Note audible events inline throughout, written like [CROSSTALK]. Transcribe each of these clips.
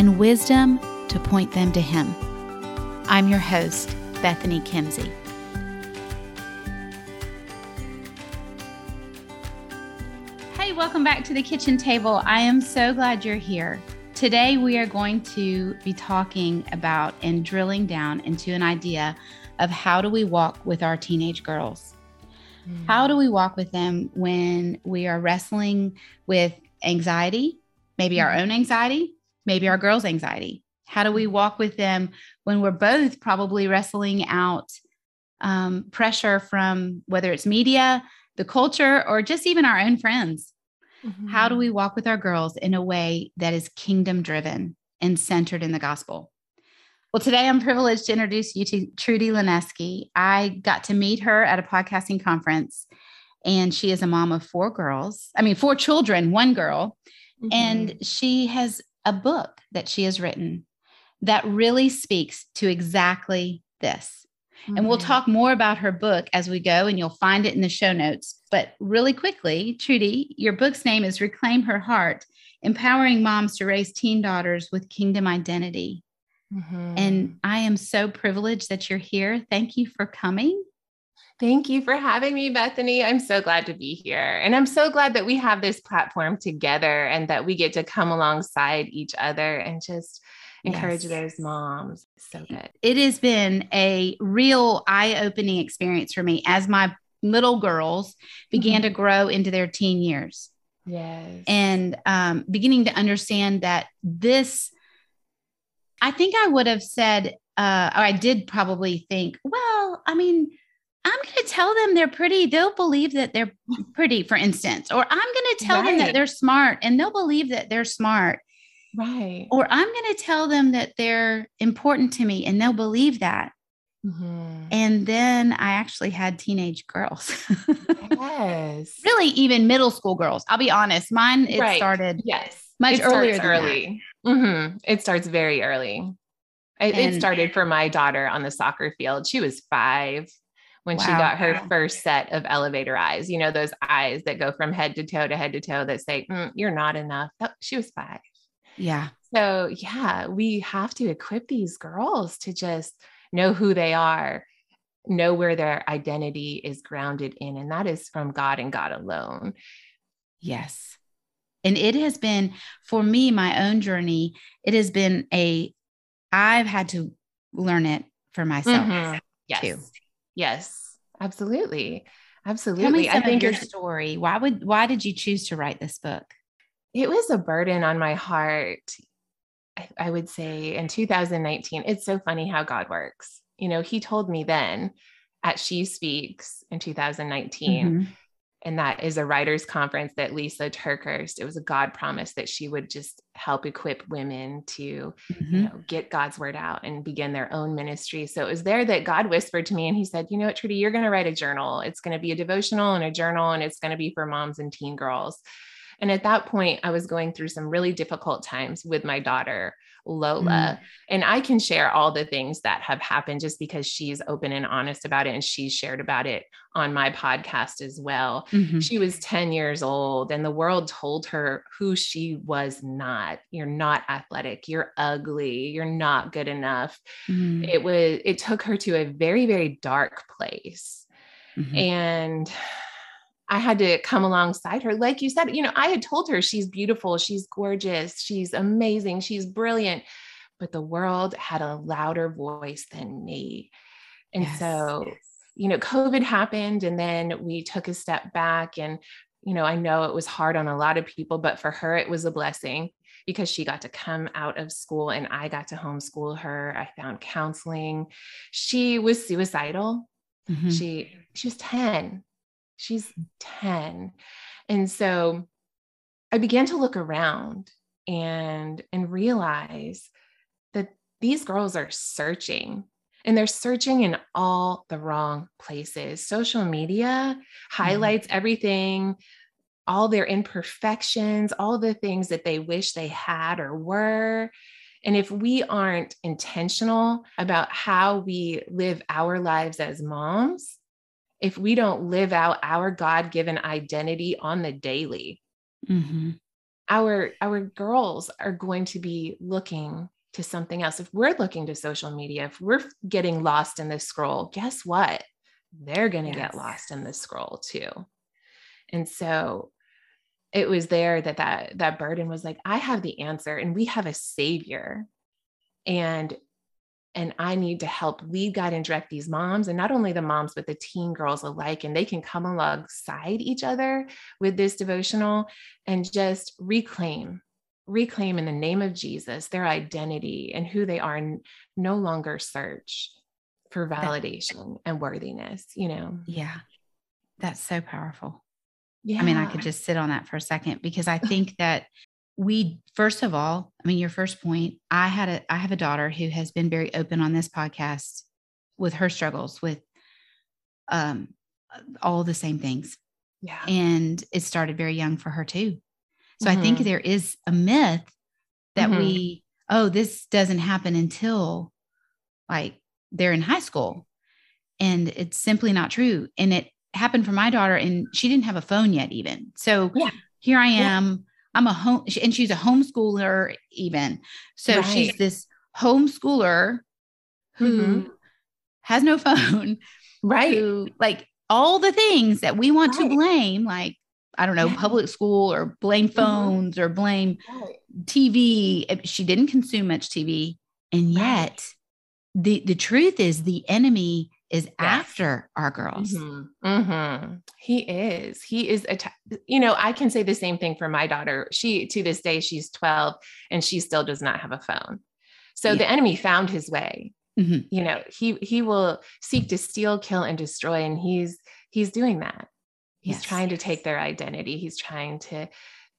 and wisdom to point them to Him. I'm your host, Bethany Kimsey. Hey, welcome back to the kitchen table. I am so glad you're here. Today, we are going to be talking about and drilling down into an idea of how do we walk with our teenage girls. Mm. How do we walk with them when we are wrestling with anxiety, maybe our own anxiety, maybe our girls' anxiety? How do we mm-hmm. walk with them when we're both probably wrestling out um, pressure from whether it's media, the culture, or just even our own friends? Mm-hmm. How do we mm-hmm. walk with our girls in a way that is kingdom driven and centered in the gospel? Well, today I'm privileged to introduce you to Trudy Lineski. I got to meet her at a podcasting conference, and she is a mom of four girls. I mean, four children, one girl. Mm-hmm. And she has a book that she has written that really speaks to exactly this. Mm-hmm. And we'll mm-hmm. talk more about her book as we go, and you'll find it in the show notes. But really quickly, Trudy, your book's name is Reclaim Her Heart Empowering Moms to Raise Teen Daughters with Kingdom Identity. Mm-hmm. And I am so privileged that you're here. Thank you for coming. Thank you for having me, Bethany. I'm so glad to be here. And I'm so glad that we have this platform together and that we get to come alongside each other and just encourage yes. those moms. So good. It has been a real eye opening experience for me as my little girls began mm-hmm. to grow into their teen years. Yes. And um, beginning to understand that this, I think I would have said, uh, or I did probably think, well, I mean, I'm going to tell them they're pretty. They'll believe that they're pretty, for instance, or I'm going to tell right. them that they're smart and they'll believe that they're smart. Right. Or I'm going to tell them that they're important to me and they'll believe that. Mm-hmm. And then I actually had teenage girls. [LAUGHS] yes. Really, even middle school girls. I'll be honest. Mine, it right. started yes. much it earlier. early. Mm-hmm. It starts very early. It, and, it started for my daughter on the soccer field. She was five when wow. she got her first set of elevator eyes. You know, those eyes that go from head to toe to head to toe that say, mm, You're not enough. Oh, she was five. Yeah. So, yeah, we have to equip these girls to just know who they are, know where their identity is grounded in, and that is from God and God alone. Yes. And it has been for me, my own journey, it has been a, I've had to learn it for myself mm-hmm. yes. too. Yes, absolutely. Absolutely. Tell me some I think of your story. Why would why did you choose to write this book? It was a burden on my heart. I, I would say in 2019. It's so funny how God works. You know, he told me then at She Speaks in 2019 mm-hmm and that is a writers conference that Lysa TerKeurst. It was a God promise that she would just help equip women to mm-hmm. you know, get God's word out and begin their own ministry. So it was there that God whispered to me and he said, "You know what, Trudy, you're going to write a journal. It's going to be a devotional and a journal and it's going to be for moms and teen girls." And at that point, I was going through some really difficult times with my daughter. Lola. Mm. And I can share all the things that have happened just because she's open and honest about it. And she's shared about it on my podcast as well. Mm-hmm. She was 10 years old and the world told her who she was not. You're not athletic. You're ugly. You're not good enough. Mm. It was, it took her to a very, very dark place. Mm-hmm. And I had to come alongside her. Like you said, you know, I had told her she's beautiful, she's gorgeous, she's amazing, she's brilliant, but the world had a louder voice than me. And yes. so, you know, COVID happened and then we took a step back. And, you know, I know it was hard on a lot of people, but for her, it was a blessing because she got to come out of school and I got to homeschool her. I found counseling. She was suicidal. Mm-hmm. She she was 10 She's 10. And so I began to look around and and realize that these girls are searching and they're searching in all the wrong places. Social media highlights mm-hmm. everything, all their imperfections, all the things that they wish they had or were. And if we aren't intentional about how we live our lives as moms, if we don't live out our God given identity on the daily, mm-hmm. our, our girls are going to be looking to something else. If we're looking to social media, if we're getting lost in this scroll, guess what? They're going to yes. get lost in the scroll too. And so it was there that that that burden was like I have the answer and we have a savior. And and I need to help lead, guide, and direct these moms, and not only the moms, but the teen girls alike. And they can come alongside each other with this devotional and just reclaim reclaim in the name of Jesus their identity and who they are and no longer search for validation and worthiness, you know? Yeah. That's so powerful. Yeah. I mean, I could just sit on that for a second because I think that we first of all, I mean, your first point, I had a I have a daughter who has been very open on this podcast with her struggles with um all the same things. Yeah. And it started very young for her too. So mm-hmm. I think mm-hmm. there is a myth that mm-hmm. we, oh, this doesn't happen until like they're in high school. And it's simply not true. And it happened for my daughter, and she didn't have a phone yet, even. So yeah. here I am. I'm a home, and she's a homeschooler, even. So right. she's this homeschooler who mm-hmm. has no [LAUGHS] phone. Right. Who, like all the things that we want right. to blame, like I don't know, yeah. public school or blame mm-hmm. phones mm-hmm. or blame right. TV. She didn't consume much TV. And yet the, the truth is the enemy is yes. after our girls. Mm-hmm. Mm-hmm. He is. He is. Att- you know, I can say the same thing for my daughter. She, to this day, she's 12 and she still does not have a phone. So yeah. the enemy found his way. Mm-hmm. You know, he he will seek to steal, kill, and destroy, and he's he's doing that. He's yes. trying to take their identity. He's trying to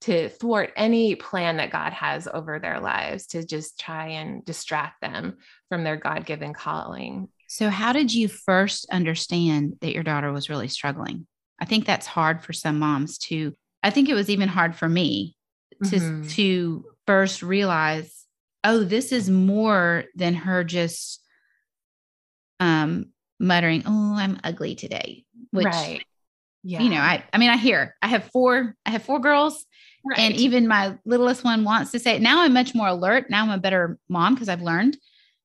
to thwart any plan that God has over their lives to just try and distract them from their God-given calling. So how did you first understand that your daughter was really struggling? I think that's hard for some moms to I think it was even hard for me to mm-hmm. to first realize oh this is more than her just um muttering oh I'm ugly today which right yeah. you know, I, I mean, I hear I have four, I have four girls right. and even my littlest one wants to say, now I'm much more alert. Now I'm a better mom because I've learned.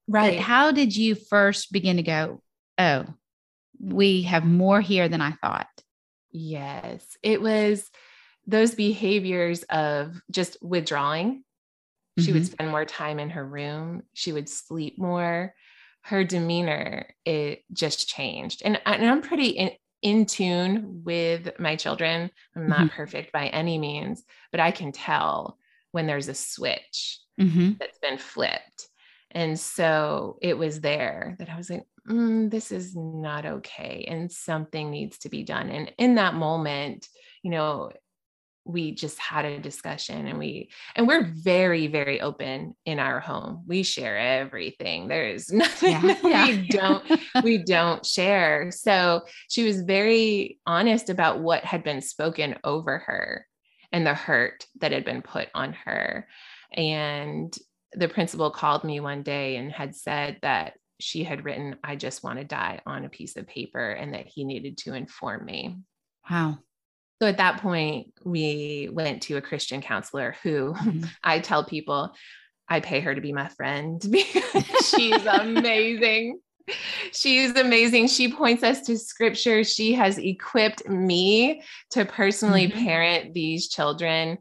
Right. But how did you first begin to go, oh, we have more here than I thought? Yes. It was those behaviors of just withdrawing. She mm-hmm. would spend more time in her room. She would sleep more. Her demeanor, it just changed. And, and I'm pretty in, in tune with my children. I'm not mm-hmm. perfect by any means, but I can tell when there's a switch mm-hmm. that's been flipped. And so it was there that I was like, mm, this is not okay. And something needs to be done. And in that moment, you know, we just had a discussion and we and we're very very open in our home we share everything there's [LAUGHS] nothing yeah, yeah. we don't [LAUGHS] we don't share so she was very honest about what had been spoken over her and the hurt that had been put on her and the principal called me one day and had said that she had written i just want to die on a piece of paper and that he needed to inform me wow so at that point, we went to a Christian counselor who mm-hmm. [LAUGHS] I tell people I pay her to be my friend [LAUGHS] because she's amazing. She's amazing. She points us to scripture. She has equipped me to personally mm-hmm. parent these children.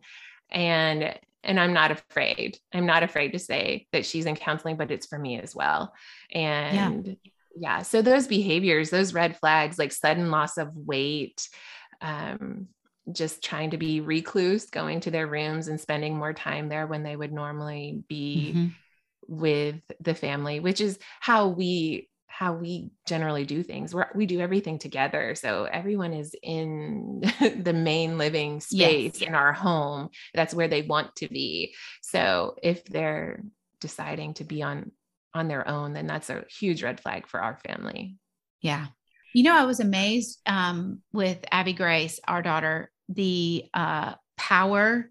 And and I'm not afraid. I'm not afraid to say that she's in counseling, but it's for me as well. And yeah, yeah so those behaviors, those red flags, like sudden loss of weight, um, just trying to be recluse, going to their rooms and spending more time there when they would normally be mm-hmm. with the family, which is how we how we generally do things. we we do everything together. So everyone is in [LAUGHS] the main living space yes. in our home. That's where they want to be. So if they're deciding to be on on their own, then that's a huge red flag for our family. Yeah. You know, I was amazed um, with Abby Grace, our daughter, the uh, power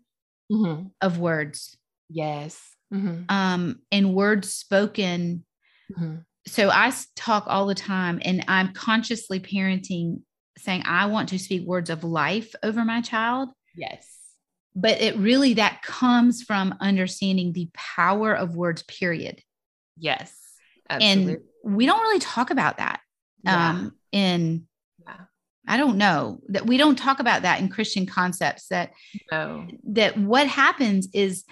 mm-hmm. of words. Yes. Mm-hmm. Um, and words spoken. Mm-hmm. So I talk all the time, and I'm consciously parenting, saying, I want to speak words of life over my child. Yes. But it really that comes from understanding the power of words, period. Yes. Absolutely. And we don't really talk about that. Yeah. Um, in yeah. I don't know that we don't talk about that in Christian concepts that no. that what happens is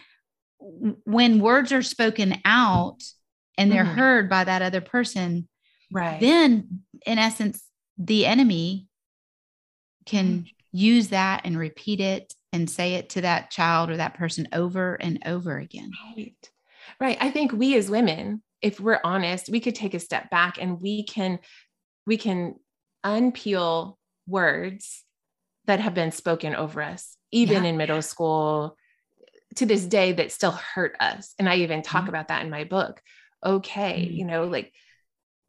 when words are spoken out and they're mm-hmm. heard by that other person, right? Then, in essence, the enemy can mm-hmm. use that and repeat it and say it to that child or that person over and over again. Right. Right. I think we as women, if we're honest, we could take a step back and we can we can unpeel words that have been spoken over us, even yeah. in middle school to this day that still hurt us. And I even talk mm-hmm. about that in my book. Okay, mm-hmm. you know, like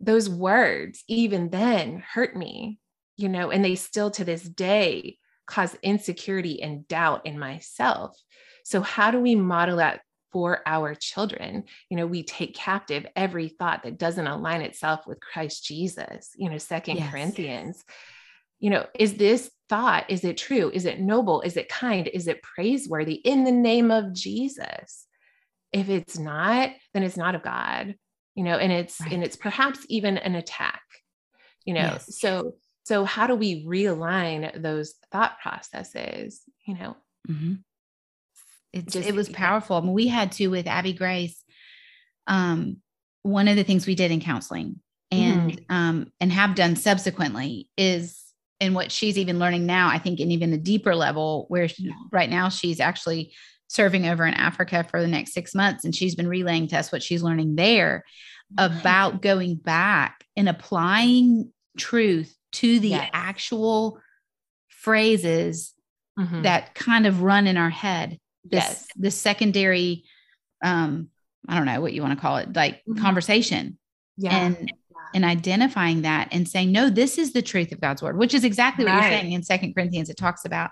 those words, even then, hurt me, you know, and they still to this day cause insecurity and doubt in myself. So, how do we model that for our children. You know, we take captive every thought that doesn't align itself with Christ Jesus, you know, Second yes. Corinthians. You know, is this thought, is it true? Is it noble? Is it kind? Is it praiseworthy in the name of Jesus? If it's not, then it's not of God, you know, and it's right. and it's perhaps even an attack, you know. Yes. So so how do we realign those thought processes, you know? Mm-hmm. It just it was powerful. I mean, we had to with Abby Grace. Um, one of the things we did in counseling and mm um, and have done subsequently is and what she's even learning now, I think, in even a deeper level, where she, right now she's actually serving over in Africa for the next six months, and she's been relaying to us what she's learning there about going back and applying truth to the yes. actual phrases mm-hmm. that kind of run in our head this yes. this secondary um i don't know what you want to call it like mm-hmm. conversation yeah and and identifying that and saying no this is the truth of god's word which is exactly right. what you're saying in second corinthians it talks about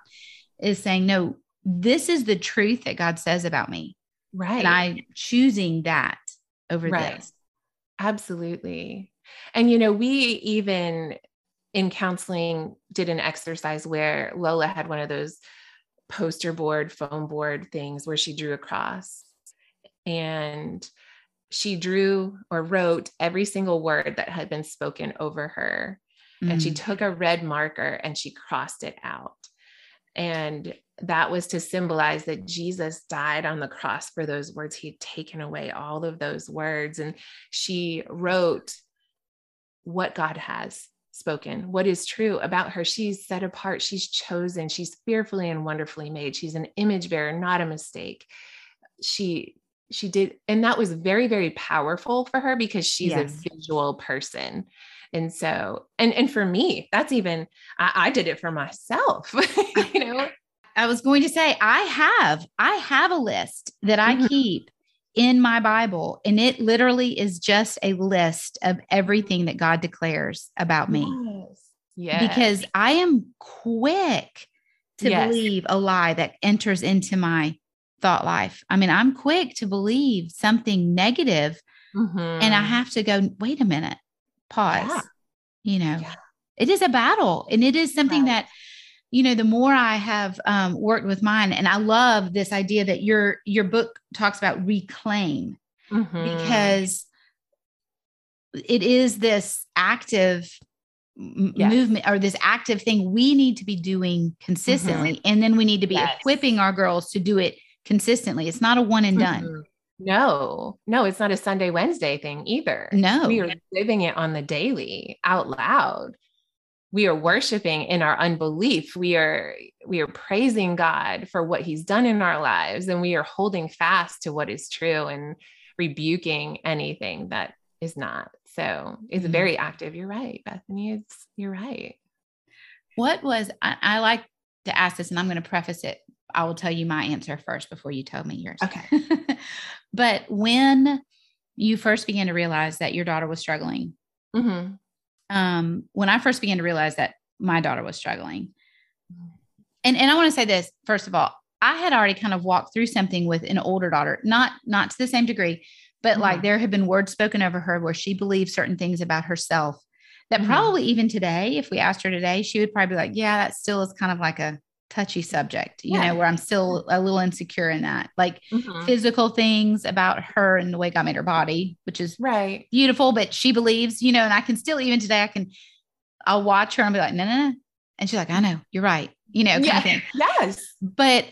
is saying no this is the truth that god says about me right and i choosing that over right. this absolutely and you know we even in counseling did an exercise where lola had one of those poster board, foam board things where she drew a cross. And she drew or wrote every single word that had been spoken over her. Mm. And she mm. took a red marker and she crossed it out. And that was to symbolize that Jesus died on the cross for those words. He had taken away all of those words. And she wrote what God has spoken, what is true about her. She's set apart, she's chosen, she's fearfully and wonderfully made. She's an image bearer, not a mistake. She she did and that was very very powerful for her because she's yes. a visual person and so and and for me that's even i, I did it for myself [LAUGHS] you know i was going to say i have i have a list that i mm-hmm. keep in my Bible, and it literally is just a list of everything that God declares about me. Yes. yes. Because I am quick to yes. believe a lie that enters into my thought life. I mean, I'm quick to believe something negative, mm-hmm. and I have to go, wait a minute, pause. Yeah. You know, yeah. it is a battle, and it is something right. that you know the more i have um, worked with mine and i love this idea that your your book talks about reclaim mm-hmm. because it is this active movement or this active thing we need to be doing consistently mm-hmm. and then we need to be yes. equipping our girls to do it consistently it's not a one and done mm-hmm. No, no, it's not a Sunday, Wednesday thing either. No, we are living it on the daily out loud we are worshiping in our unbelief we are we are praising god for what he's done in our lives and we are holding fast to what is true and rebuking anything that is not. So it's Mhm. very active. You're right, Bethany. It's you're right. What was I, I like to ask this, and I'm going to preface it. I will tell you my answer first before you tell me yours. Okay. [LAUGHS] but when you first began to realize that your daughter was struggling, Mhm. um, when I first began to realize that my daughter was struggling, and and I want to say this first of all, I had already kind of walked through something with an older daughter, not not to the same degree, but like Mhm. there had been words spoken over her where she believed certain things about herself that Mhm. probably even today, if we asked her today, she would probably be like, yeah, that still is kind of like a touchy subject, you Yeah. know, where I'm still a little insecure in that, like Mhm. physical things about her and the way God made her body, which is Right. beautiful, but she believes, you know, and I can still even today, I can, I'll watch her and be like, no, no, no. And she's like, I know, you're right, you know, kind Yeah. of thing. [LAUGHS] Yes. But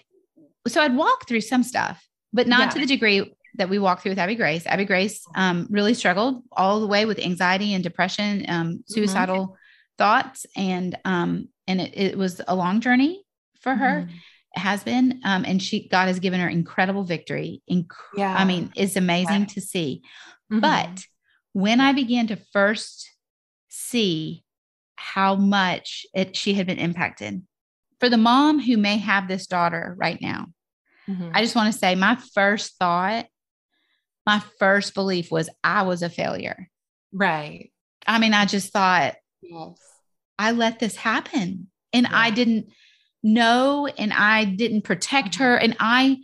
so I'd walk through some stuff, but not Yeah. to the degree that we walked through with Abby Grace. Abby Grace um, really struggled all the way with anxiety and depression, um, suicidal thoughts, and um, and it, it was a long journey for her. Mhm. Has been, um, and she God has given her incredible victory. Inc- Yeah. I mean, it's amazing Yeah. to see. Mhm. But when I began to first see how much it she had been impacted, for the mom who may have this daughter right now, Mhm. I just want to say my first thought, my first belief was I was a failure. right. I mean, I just thought Yes. I let this happen and I didn't know and I didn't protect Mm-hmm. her. And I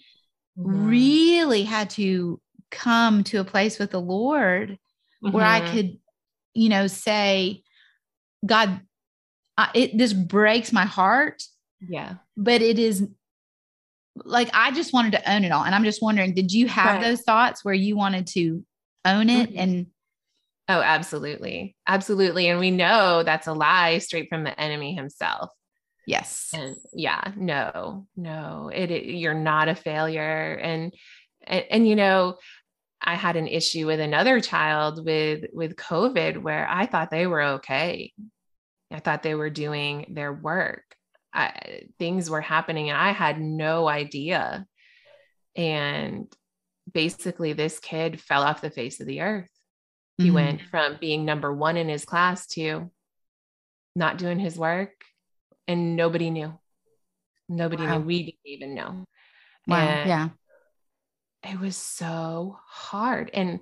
Mhm. really had to come to a place with the Lord where I Mhm. could, you know, say, God, I, it this breaks my heart, Yeah. but it is like I just wanted to own it all. And I'm just wondering, did you have Right. those thoughts where you wanted to own it? Mhm. And Oh, absolutely. Absolutely. And we know that's a lie straight from the enemy himself. Yes, And yeah, no, no, it, it- you're not a failure. And, and, and, you know, I had an issue with another child with, with COVID where I thought they were okay. I thought they were doing their work. I, things were happening and I had no idea. And basically this kid fell off the face of the earth. He Mhm. went from being number one in his class to not doing his work, and nobody knew. Nobody Wow. knew. We didn't even know. Wow. And yeah. it was so hard. And,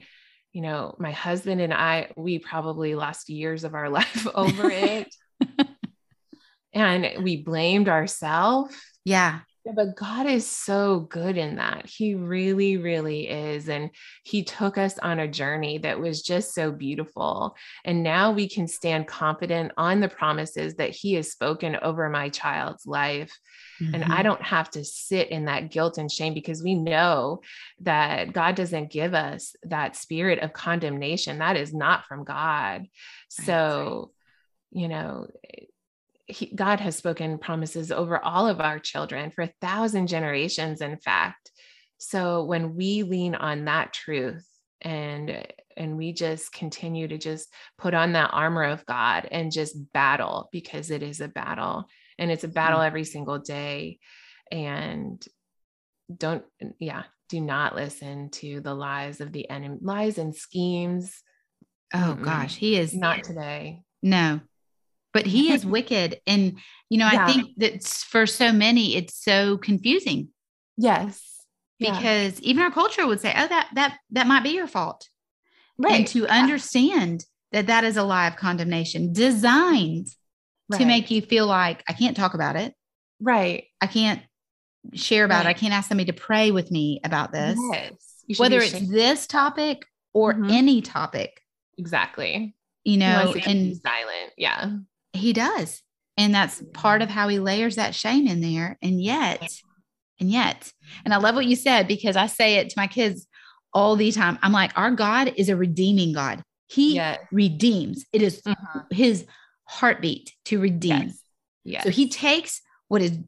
you know, my husband and I, we probably lost years of our [LAUGHS] life over it. [LAUGHS] and we blamed ourselves. Yeah. Yeah, but God is so good in that. He really, really is. And He took us on a journey that was just so beautiful. And now we can stand confident on the promises that He has spoken over my child's life. And I Mhm. don't have to sit in that guilt and shame because we know that God doesn't give us that spirit of condemnation. That is not from God. So, you know, he, God has spoken promises over all of our children for a thousand generations, in fact. So when we lean on that truth and and we just continue to just put on that armor of God and just battle because it is a battle and it's a mm-hmm. battle every single day. And don't yeah do not listen to the lies of the enemy lies and schemes. Oh Mm-mm. gosh, he is not today. No, but he is [LAUGHS] wicked. And, you know, Yeah. I think that for so many, it's so confusing yes Yeah. because even our culture would say, oh, that, that, that might be your fault. right And to Yeah. understand that that is a lie of condemnation designed to make you feel like I can't talk about it. right I can't share about it. I can't ask somebody to pray with me about this. Yes. You should be Whether it's ashamed. this topic or Mhm. any topic, exactly. you know, and silent. Yeah. He does. And that's part of how he layers that shame in there. And yet, and yet, and I love what you said because I say it to my kids all the time. I'm like, our God is a redeeming God. He Yeah. redeems. It is Mhm. his heartbeat to redeem. Yes. Yes. So he takes what is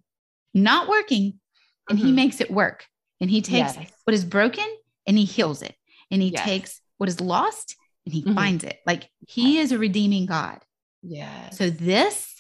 not working and he Mhm. makes it work. And he takes Yes. what is broken and he heals it. And he Yes. takes what is lost and he Mhm. finds it. Like he is a redeeming God. Yes. So this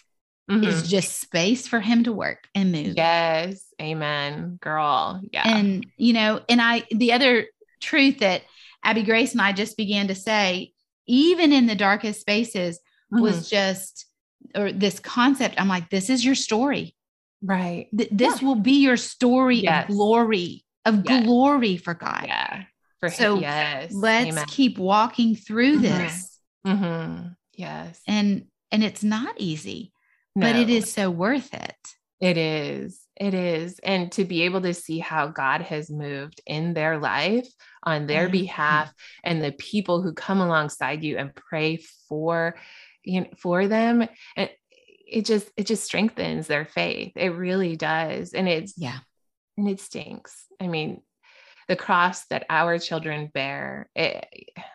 Mhm. is just space for him to work and move. yes. Amen. Girl. Yeah. And, you know, and I, the other truth that Abby Grace and I just began to say even in the darkest spaces, Mhm. was just or this concept. I'm like, this is your story. right. Th- this will be your story Yes. of glory, of Yes. glory for God. Yeah. For So, yes. Let's Amen. keep walking through Mhm. this. Mhm. Yes. And and it's not easy, but it is so worth it. It is. It is. And to be able to see how God has moved in their life on their Mhm. behalf and the people who come alongside you and pray for you know, for them and it just it just strengthens their faith. It really does. And it's Yeah. and it stinks. I mean, the cross that our children bear, it,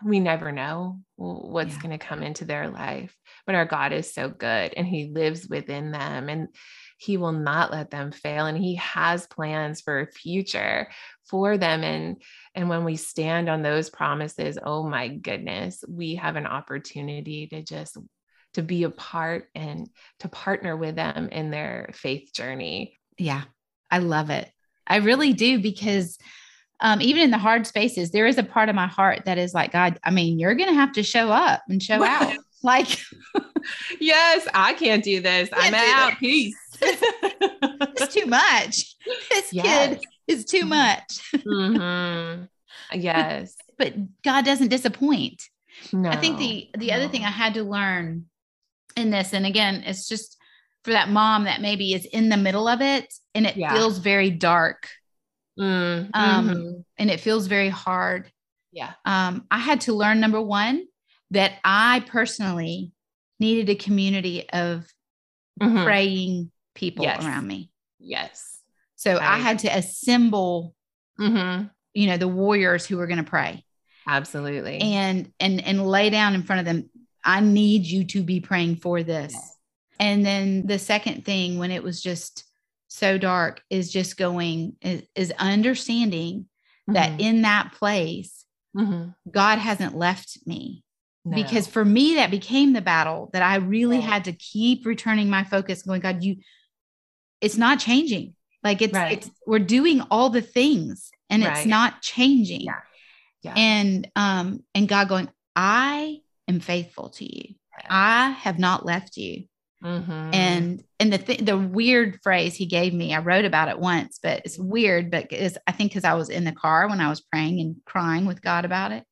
we never know what's Yeah. going to come into their life. But our God is so good and He lives within them and He will not let them fail. And He has plans for a future for them. And and when we stand on those promises, oh my goodness, we have an opportunity to just to be a part and to partner with them in their faith journey. Yeah. I love it. I really do because um, even in the hard spaces, there is a part of my heart that is like, God, I mean, you're going to have to show up and show out. [LAUGHS] Like, Yes, I can't do this. I'm do out. Peace. [LAUGHS] it's too much. [LAUGHS] This Yes. kid is too much. Mhm. Yes. But God doesn't disappoint. No. I think the the other thing. I had to learn in this, and again, it's just for that mom that maybe is in the middle of it and it Yeah. feels very dark Mm, um, mhm. and it feels very hard. Yeah. Um, I had to learn number one that I personally needed a community of Mhm. praying people Yes. around me. Yes. So I I- had to assemble, Mhm. you know, the warriors who were going to pray Absolutely. and and and lay down in front of them. I need you to be praying for this. Yes. And then the second thing, when it was just so dark, is just going is, is understanding that Mhm. in that place, Mhm. God hasn't left me. No. Because for me, that became the battle that I really Right. had to keep returning my focus, going, God, you, it's not changing. Like it's, Right. it's, we're doing all the things and it's not changing. Yeah. yeah. And, um, and God going, I am faithful to you. I have not left you. Mhm. And and the th- the weird phrase he gave me, I wrote about it once, but it's weird. But it's, I think because I was in the car when I was praying and crying with God about it,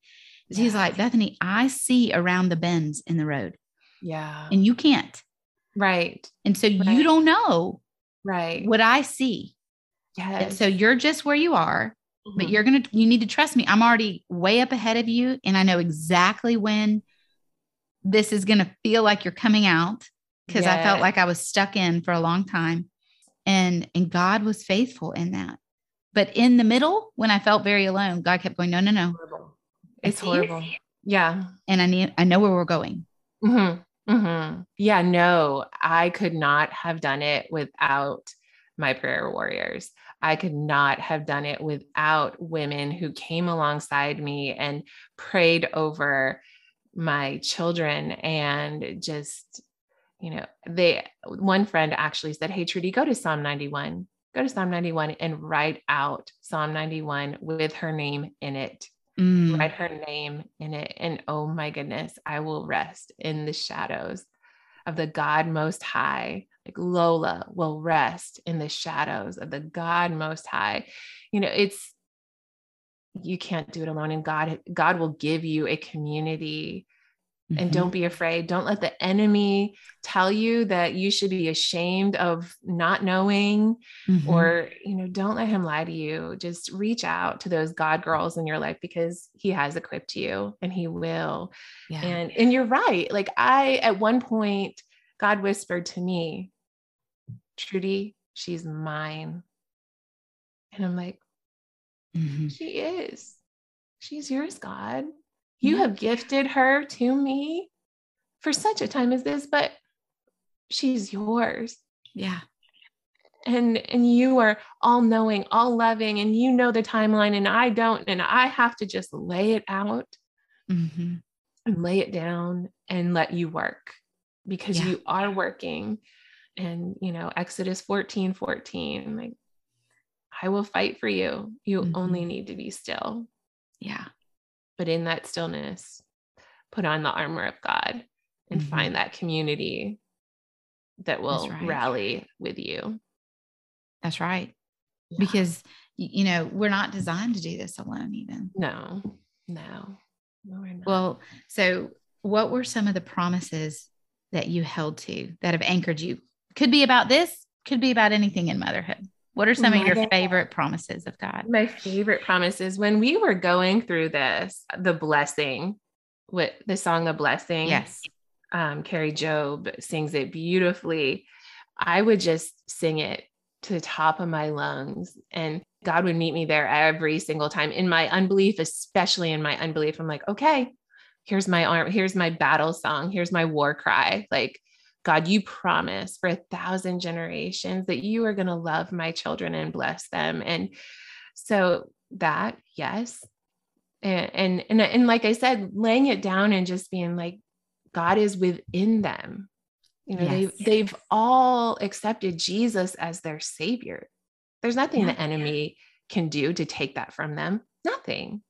he's like Bethany, I see around the bends in the road, yeah. and you can't, right. and so Right. you don't know Right. what I see. And yes. so you're just where you are, but Mhm. you're gonna you need to trust me. I'm already way up ahead of you, and I know exactly when this is gonna feel like you're coming out because I felt like I was stuck in for a long time. And and God was faithful in that. But in the middle, when I felt very alone, God kept going, No, no, no. It's you. horrible. Yeah. And I need I know where we're going. hmm hmm Yeah, no, I could not have done it without my prayer warriors. I could not have done it without women who came alongside me and prayed over my children and just, you know, they, one friend actually said, Hey, Trudy, go to Psalm 91, go to Psalm 91 and write out Psalm 91 with her name in it Mm, write her name in it. And oh my goodness, I will rest in the shadows of the God Most High. Like Lola will rest in the shadows of the God Most High. You know, it's, you can't do it alone. And God, God will give you a community. And mhm. don't be afraid. Don't let the enemy tell you that you should be ashamed of not knowing Mhm. or you know don't let him lie to you just reach out to those god girls in your life because he has equipped you and he will yeah. and and you're right like i at one point god whispered to me trudy she's mine and i'm like Mhm. she is she's yours god you have gifted her to me for such a time as this but she's yours yeah. and and you are all knowing all loving and you know the timeline and i don't and i have to just lay it out Mhm. and lay it down and let you work because Yeah. you are working and you know exodus 14 14 like i will fight for you you Mhm. only need to be still Yeah. But in that stillness put on the armor of God and mm-hmm. find that community that will right. rally with you. That's right. Yeah. Because you know, we're not designed to do this alone even. No. No. No. Well, so what were some of the promises that you held to that have anchored you? Could be about this, could be about anything in motherhood. What are some of your favorite promises of God? My favorite promises when we were going through this, the blessing, with the song of blessing. Yes. Um, Kari Jobe sings it beautifully. I would just sing it to the top of my lungs and God would meet me there every single time in my unbelief, especially in my unbelief. I'm like, okay, here's my arm, here's my battle song, here's my war cry. Like, God, you promise for a thousand generations that you are going to love my children and bless them. And so that, yes. And, and, and, and like I said, laying it down and just being like, God is within them. You know, yes. they've, they've all accepted Jesus as their savior. There's nothing yeah. the enemy can do to take that from them. Nothing.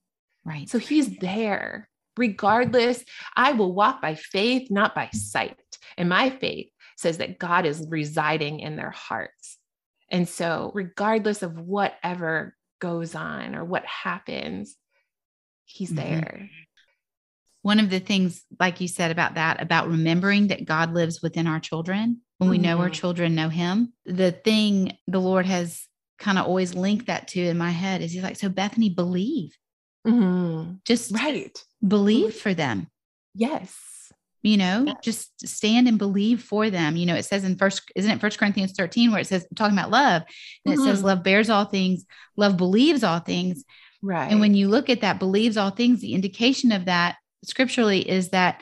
Right. So he's there regardless. I will walk by faith, not by sight. And my faith says that God is residing in their hearts. And so, regardless of whatever goes on or what happens, he's mm-hmm. there. One of the things, like you said about that, about remembering that God lives within our children, when we mm-hmm. know our mm-hmm. children know him, the thing the Lord has kind of always linked that to in my head is he's like, so Bethany, believe. Mm-hmm. Just right. Believe for them. Yes. You know, yes. just stand and believe for them. You know, it says in first, isn't it first Corinthians 13, where it says talking about love, and mm-hmm. it says mm-hmm. love bears all things, love believes all things. Right. And when you look at that believes all things, the indication of that scripturally is that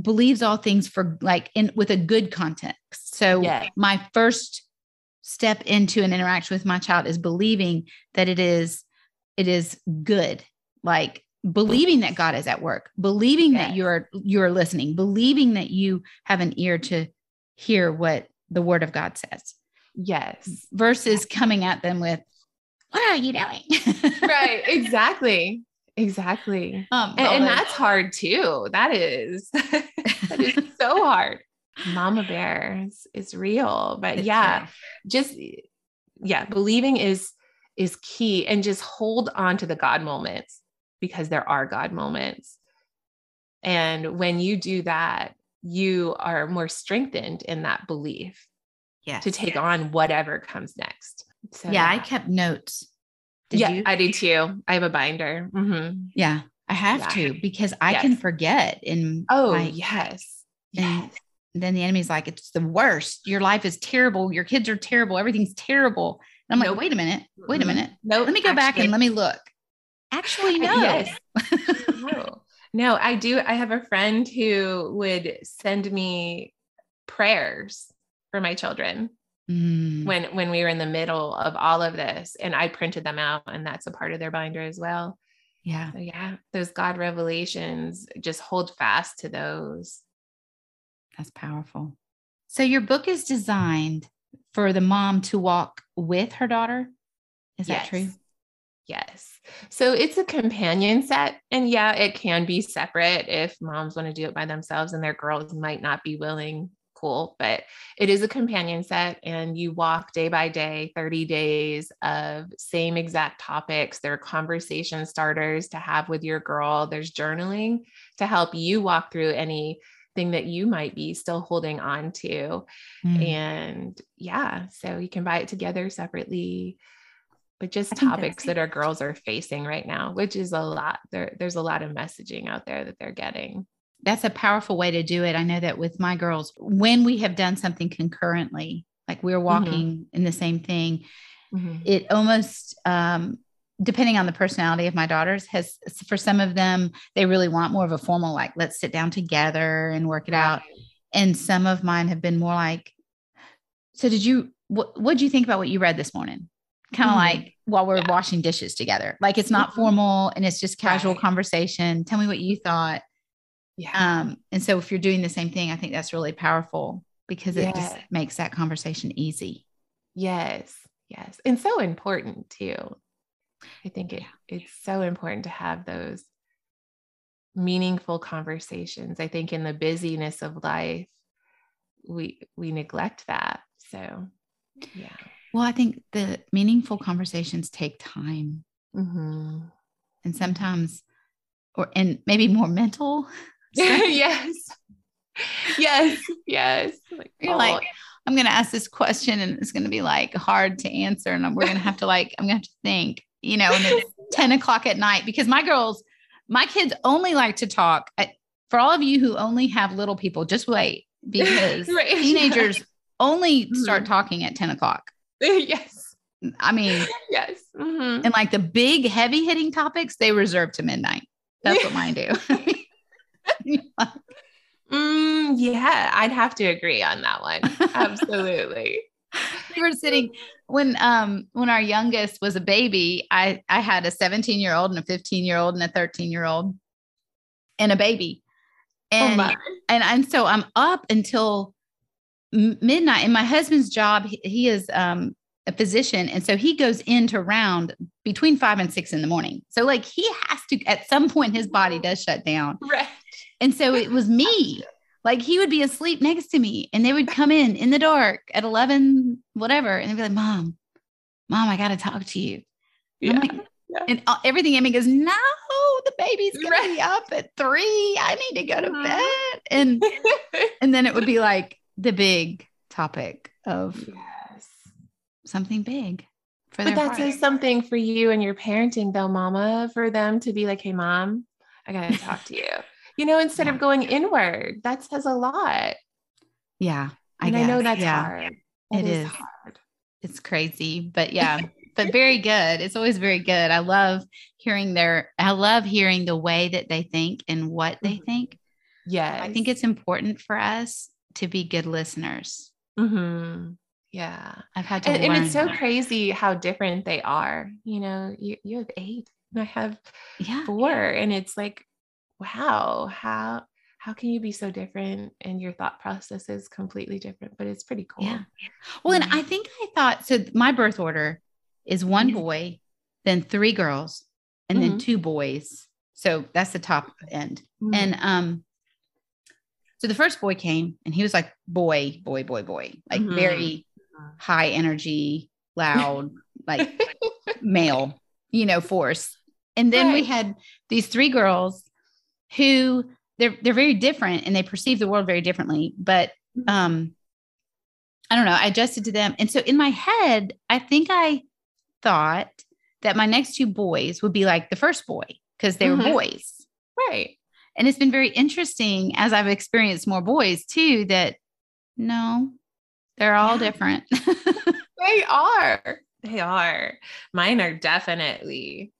believes all things for like in with a good context. So yes. my first step into an interaction with my child is believing that it is it is good like believing that god is at work believing yes. that you're you're listening believing that you have an ear to hear what the word of god says. Yes. Versus coming at them with what are you doing? [LAUGHS] Right exactly. Exactly. Um, and, and that's hard too. That is. [LAUGHS] That is [LAUGHS] so hard. Mama bears is real but it's yeah real. just yeah believing is is key and just hold on to the god moments because there are god moments and when you do that you are more strengthened in that belief yes, to take on whatever comes next so yeah i kept notes Did yeah you? i do too i have a binder mm-hmm. yeah i have yeah. to because i yes. can forget in oh my, yes yes then the enemy's like, it's the worst. Your life is terrible. Your kids are terrible. Everything's terrible. And I'm like, nope. wait a minute. Wait a minute. No, nope. let me go Actually, back and let me look. Actually, no. Yes. no. No, I do. I have a friend who would send me prayers for my children mm. when when we were in the middle of all of this and I printed them out and that's a part of their binder as well. Yeah. So yeah, those God revelations just hold fast to those. That's powerful. So your book is designed for the mom to walk with her daughter. Is yes. that true? Yes. So it's a companion set. And yeah, it can be separate if moms want to do it by themselves and their girls might not be willing. Cool. But it is a companion set and you walk day by day, 30 days of same exact topics. There are conversation starters to have with your girl. There's journaling to help you walk through any thing that you might be still holding on to. Mm. And yeah, so you can buy it together separately, but just topics that our girls are facing right now, which is a lot. There, there's a lot of messaging out there that they're getting. That's a powerful way to do it. I know that with my girls, when we have done something concurrently, like we're mm-hmm. walking mm-hmm. in the same thing, mm-hmm. it almost um, depending on the personality of my daughters has for some of them they really want more of a formal like let's sit down together and work it out and some of mine have been more like so did you what what do you think about what you read this morning kind of mm-hmm. like while we're yeah. washing dishes together like it's not mm-hmm. formal and it's just casual right. conversation tell me what you thought yeah um and so if you're doing the same thing i think that's really powerful because it just makes that conversation easy yes yes and so important too I think it, it's so important to have those meaningful conversations. I think in the busyness of life, we we neglect that. So yeah. Well, I think the meaningful conversations take time. Mm-hmm. And sometimes, or and maybe more mental. [LAUGHS] yes. Yes. Yes. Like, You're oh. like, I'm going to ask this question and it's going to be like hard to answer. And we're going to have to like, I'm going to have to think, you know, and it's [LAUGHS] 10 o'clock at night because my girls, my kids only like to talk. I, for all of you who only have little people, just wait [LAUGHS] because right. teenagers only mm-hmm. start talking at 10 o'clock. [LAUGHS] yes. I mean, yes. Mm-hmm. And like the big heavy hitting topics, they reserve to midnight. That's what mine do. [LAUGHS] mm, yeah, I'd have to agree on that one. Absolutely. [LAUGHS] we were sitting when um when our youngest was a baby, I I had a 17 year old and a 15 year old and a 13 year old and a baby. Oh, and oh and and so I'm up until midnight and my husband's job he, he is um a physician and so he goes into round between 5 and 6 in the morning. So like he has to at some point his body does shut down. Right. And so it was me [LAUGHS] like he would be asleep next to me and they would come in in the dark at 11, whatever. And they'd be like, Mom, Mom, I got to talk to you. Yeah. Like, yeah. And everything Amy goes, No, the baby's going right. to be up at three. I need to go to uh-huh. bed. And, and then it would be like the big topic of yes. something big. For but that says something for you and your parenting, though, Mama, for them to be like, "Hey, Mom, I gotta [LAUGHS] talk to you." you know, instead yeah. of going inward. That says a lot. Yeah. I, and I know that's yeah. hard. That it is, is hard. It's crazy, but yeah, [LAUGHS] but very good. It's always very good. I love hearing their, I love hearing the way that they think and what they mm-hmm. think. Yeah. I think it's important for us to be good listeners. Mm-hmm. Yeah. I've had to and, and, it's so that. crazy how different they are. You know, you, you have eight and I have yeah. four. And it's like, wow, how how can you be so different and your thought process is completely different but it's pretty cool yeah well and i think i thought so my birth order is one mm-hmm. boy then three girls and mm-hmm. then two boys so that's the top end mm-hmm. and um so the first boy came and he was like boy boy boy boy like mm-hmm. very high energy loud like [LAUGHS] male you know force and then right. we had these three girls who they're they're very different and they perceive the world very differently but mm-hmm. um i don't know i adjusted to them and so in my head i think i thought that my next two boys would be like the first boy because they mm-hmm. were boys right and it's been very interesting as i've experienced more boys too that no they're all yeah. different. [LAUGHS] They are. They are. Mine are definitely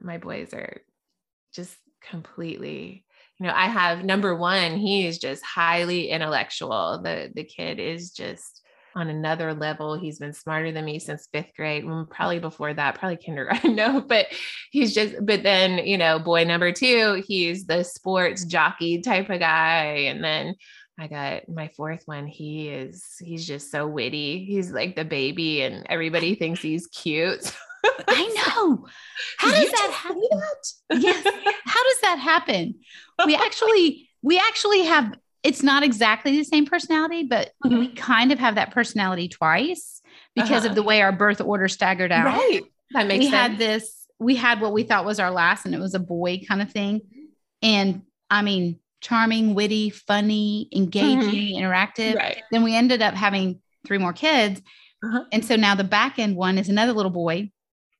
my boys are just completely you know i have number one he is just highly intellectual. The the kid is just on another level he's been smarter than me since fifth grade mm, probably before that probably kindergarten [LAUGHS] no but he's just but then you know boy number two he's the sports jockey type of guy and then I got my fourth one. He is, he's just so witty. He's like the baby, and everybody thinks he's cute. [LAUGHS] I know. [LAUGHS] How does that happen? That? yes. How does that happen? We actually, we actually have, it's not exactly the same personality, but mm-hmm. we kind of have that personality twice because uh-huh. of the way our birth order staggered out. Right. That makes we sense. had this, we had what we thought was our last, and it was a boy kind of thing. And I mean, charming, witty, funny, engaging, mm-hmm. interactive. Right. Then we ended up having three more kids. Uh-huh. And so now the back end one is another little boy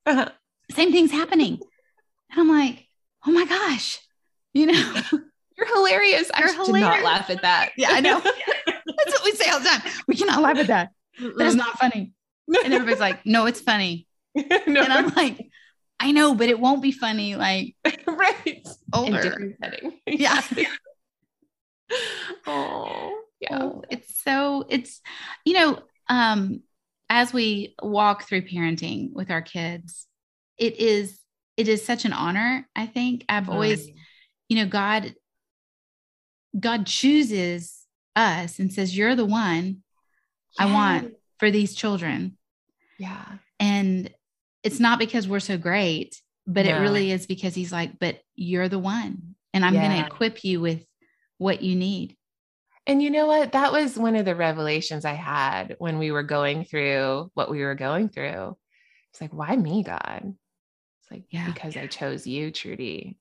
uh-huh. Same thing's happening. And I'm like, oh my gosh, you know, [LAUGHS] you're hilarious. You're I hilarious. did not laugh at that. [LAUGHS] Yeah, I know. [LAUGHS] That's what we say all the time. We cannot laugh at that. That is not funny. And everybody's like, no, it's funny. [LAUGHS] no. And I'm like, I know, but it won't be funny. Like, right. Older. Different setting. Yeah. oh, yeah. Oh, it's so, it's, you know, um, as we walk through parenting with our kids, it is it is such an honor. I think I've always, you know, God God chooses us and says, "You're the one yeah. I want for these children." Yeah. And it's not because we're so great, but no. it really is because he's like, "But you're the one." and I'm going to equip you with what you need. And you know what? That was one of the revelations I had when we were going through what we were going through. It's like, why me, God? It's like, Yeah. because I chose you, Trudy.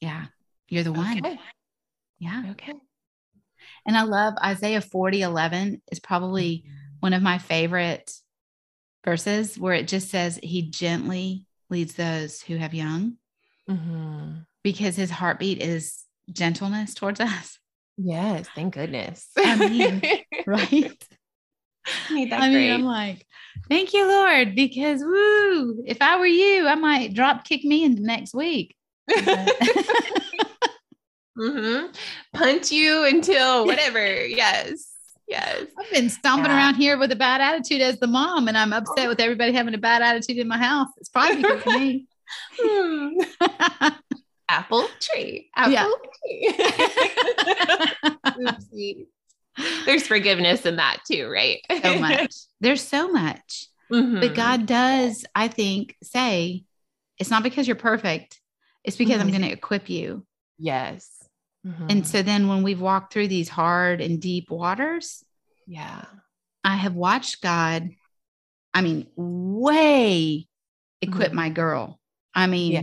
Yeah. You're the one. Okay. Yeah. Okay. And I love Isaiah 40, 11 is probably one of my favorite verses where it just says, He gently leads those who have young Mhm. because his heartbeat is gentleness towards us. Yes. Thank goodness. I mean, [LAUGHS] Right. Need that I mean, great. I'm like, thank you, Lord, because woo, if I were you, I might drop kick me into next week. [LAUGHS] [LAUGHS] Mhm. Punch you until whatever. yes. Yes. I've been stomping Yeah. around here with a bad attitude as the mom, and I'm upset with everybody having a bad attitude in my house. It's probably because of me. [LAUGHS] Hmm. [LAUGHS] Apple tree. Apple Yeah. tree. [LAUGHS] Oopsie. There's forgiveness in that too, right? so much. There's so much. Mhm. But God does, I think, say it's not because you're perfect, it's because I'm Mhm. going to equip you. Yes. Mhm. And so then when we've walked through these hard and deep waters, yeah. I have watched God, I mean, way equip Mhm. my girl. I mean, Yeah.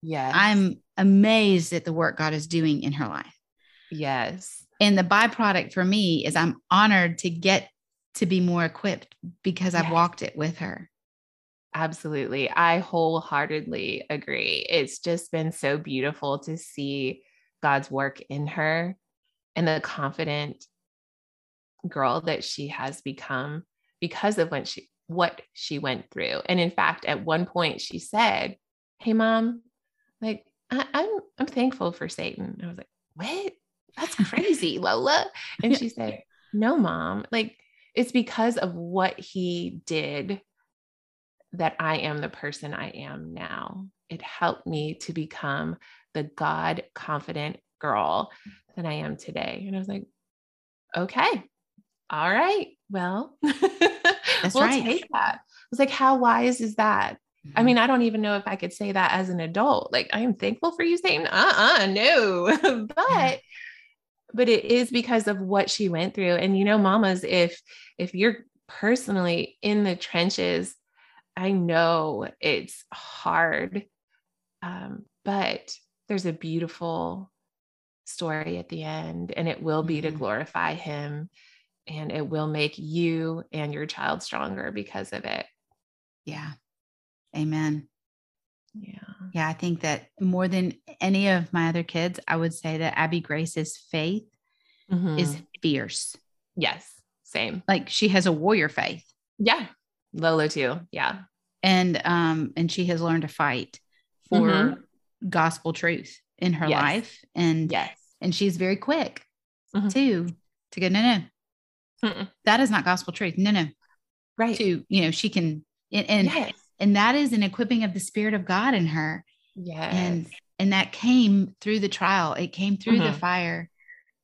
Yes. I'm amazed at the work God is doing in her life. yes. And the byproduct for me is I'm honored to get to be more equipped because I've walked it with her. Absolutely. I wholeheartedly agree. It's just been so beautiful to see God's work in her and the confident girl that she has become because of when she what she went through. And in fact, at one point she said, Hey mom, like I, I'm I'm thankful for Satan. I was like, What? That's crazy, [LAUGHS] Lola. And she said, No, mom, like it's because of what he did that I am the person I am now. It helped me to become the God confident girl that I am today. And I was like, okay, all right, well, [LAUGHS] That's we'll right. take that. I was like, how wise is that? I mean, I don't even know if I could say that as an adult. Like, I am thankful for you saying, uh-uh, no. [LAUGHS] but but it is because of what she went through. And you know, mamas, if if you're personally in the trenches, I know it's hard. Um, but there's a beautiful story at the end, and it will be to Mhm. glorify him and it will make you and your child stronger because of it. yeah. Amen. Yeah. Yeah, I think that more than any of my other kids, I would say that Abby Grace's faith is Mhm. fierce. yes, same. Like she has a warrior faith Yeah. Lola too. Yeah. and um and she has learned to fight for Mhm. Gospel truth in her Yes. life and Yes. and she's very quick Mhm. too to go no no that is not gospel truth no no Right. to you know she can and and, yes. and that is an equipping of the spirit of God in her Yes. and and that came through the trial it came through the Mhm. fire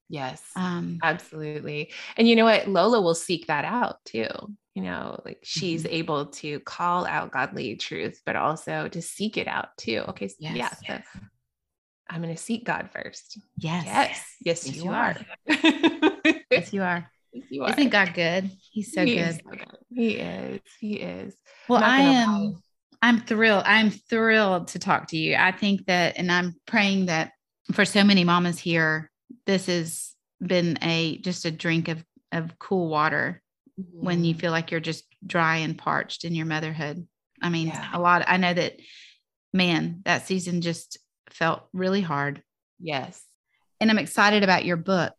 yes. um Absolutely. And you know what? Lola will seek that out too. You know, like she's Mhm. able to call out godly truth, but also to seek it out too. Okay. so- Yeah. Yes. So I'm going to seek God first. yes Yes. Yes, Yes, you, you are. [LAUGHS] yes you are Yes, you are. isn't God good he's so He good is so good. He is. He is. Well, I am. lie. I'm thrilled. I'm thrilled to talk to you. I think that, and I'm praying that for so many mamas here, this has been a just a drink of of cool water when you Mhm. feel like you're just dry and parched in your motherhood. I mean, Yeah. a lot. I know that, man, that season just felt really hard, Yes. and I'm excited about your book.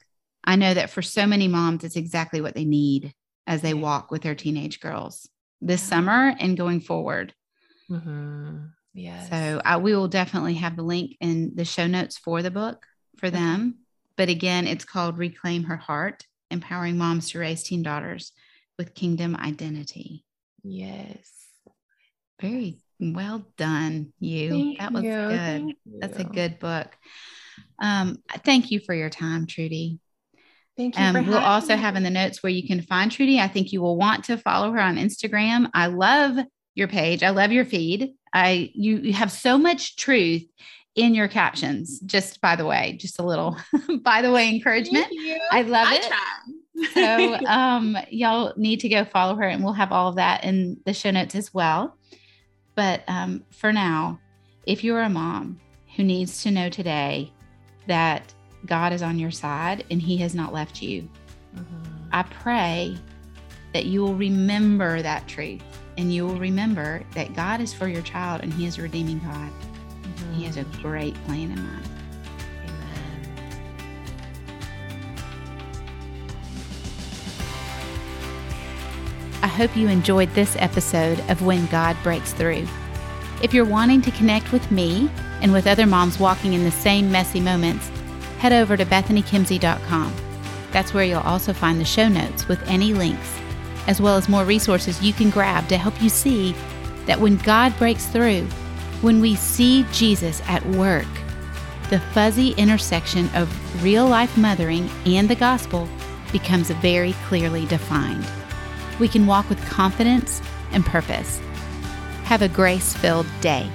I know that for so many moms, it's exactly what they need as they walk with their teenage girls this summer and going forward. Mhm. Yes. So I we will definitely have the link in the show notes for the book for them. But again, it's called Reclaim Her Heart, empowering moms to raise teen daughters with kingdom identity. yes. Very well done, you. Thank that was you. good. Thank That's a good book. Um, thank you for your time, Trudy. Thank you. Um, we'll also me. have in the notes where you can find Trudy. I think you will want to follow her on Instagram. I love your page. I love your feed. I you, you have so much truth in your captions. Just by the way, just a little [LAUGHS] by the way encouragement. I love I it. so [LAUGHS] um, y'all need to go follow her, and we'll have all of that in the show notes as well. But um, for now, if you're a mom who needs to know today that God is on your side and He has not left you, mm-hmm. I pray that you will remember that truth and you will remember that God is for your child and He is a redeeming God. He has a great plan in mind. I hope you enjoyed this episode of When God Breaks Through. If you're wanting to connect with me and with other moms walking in the same messy moments, head over to bethanykimsey.com. That's where you'll also find the show notes with any links as well as more resources you can grab to help you see that when God breaks through, when we see Jesus at work, the fuzzy intersection of real life mothering and the gospel becomes very clearly defined. We can walk with confidence and purpose. Have a grace filled day.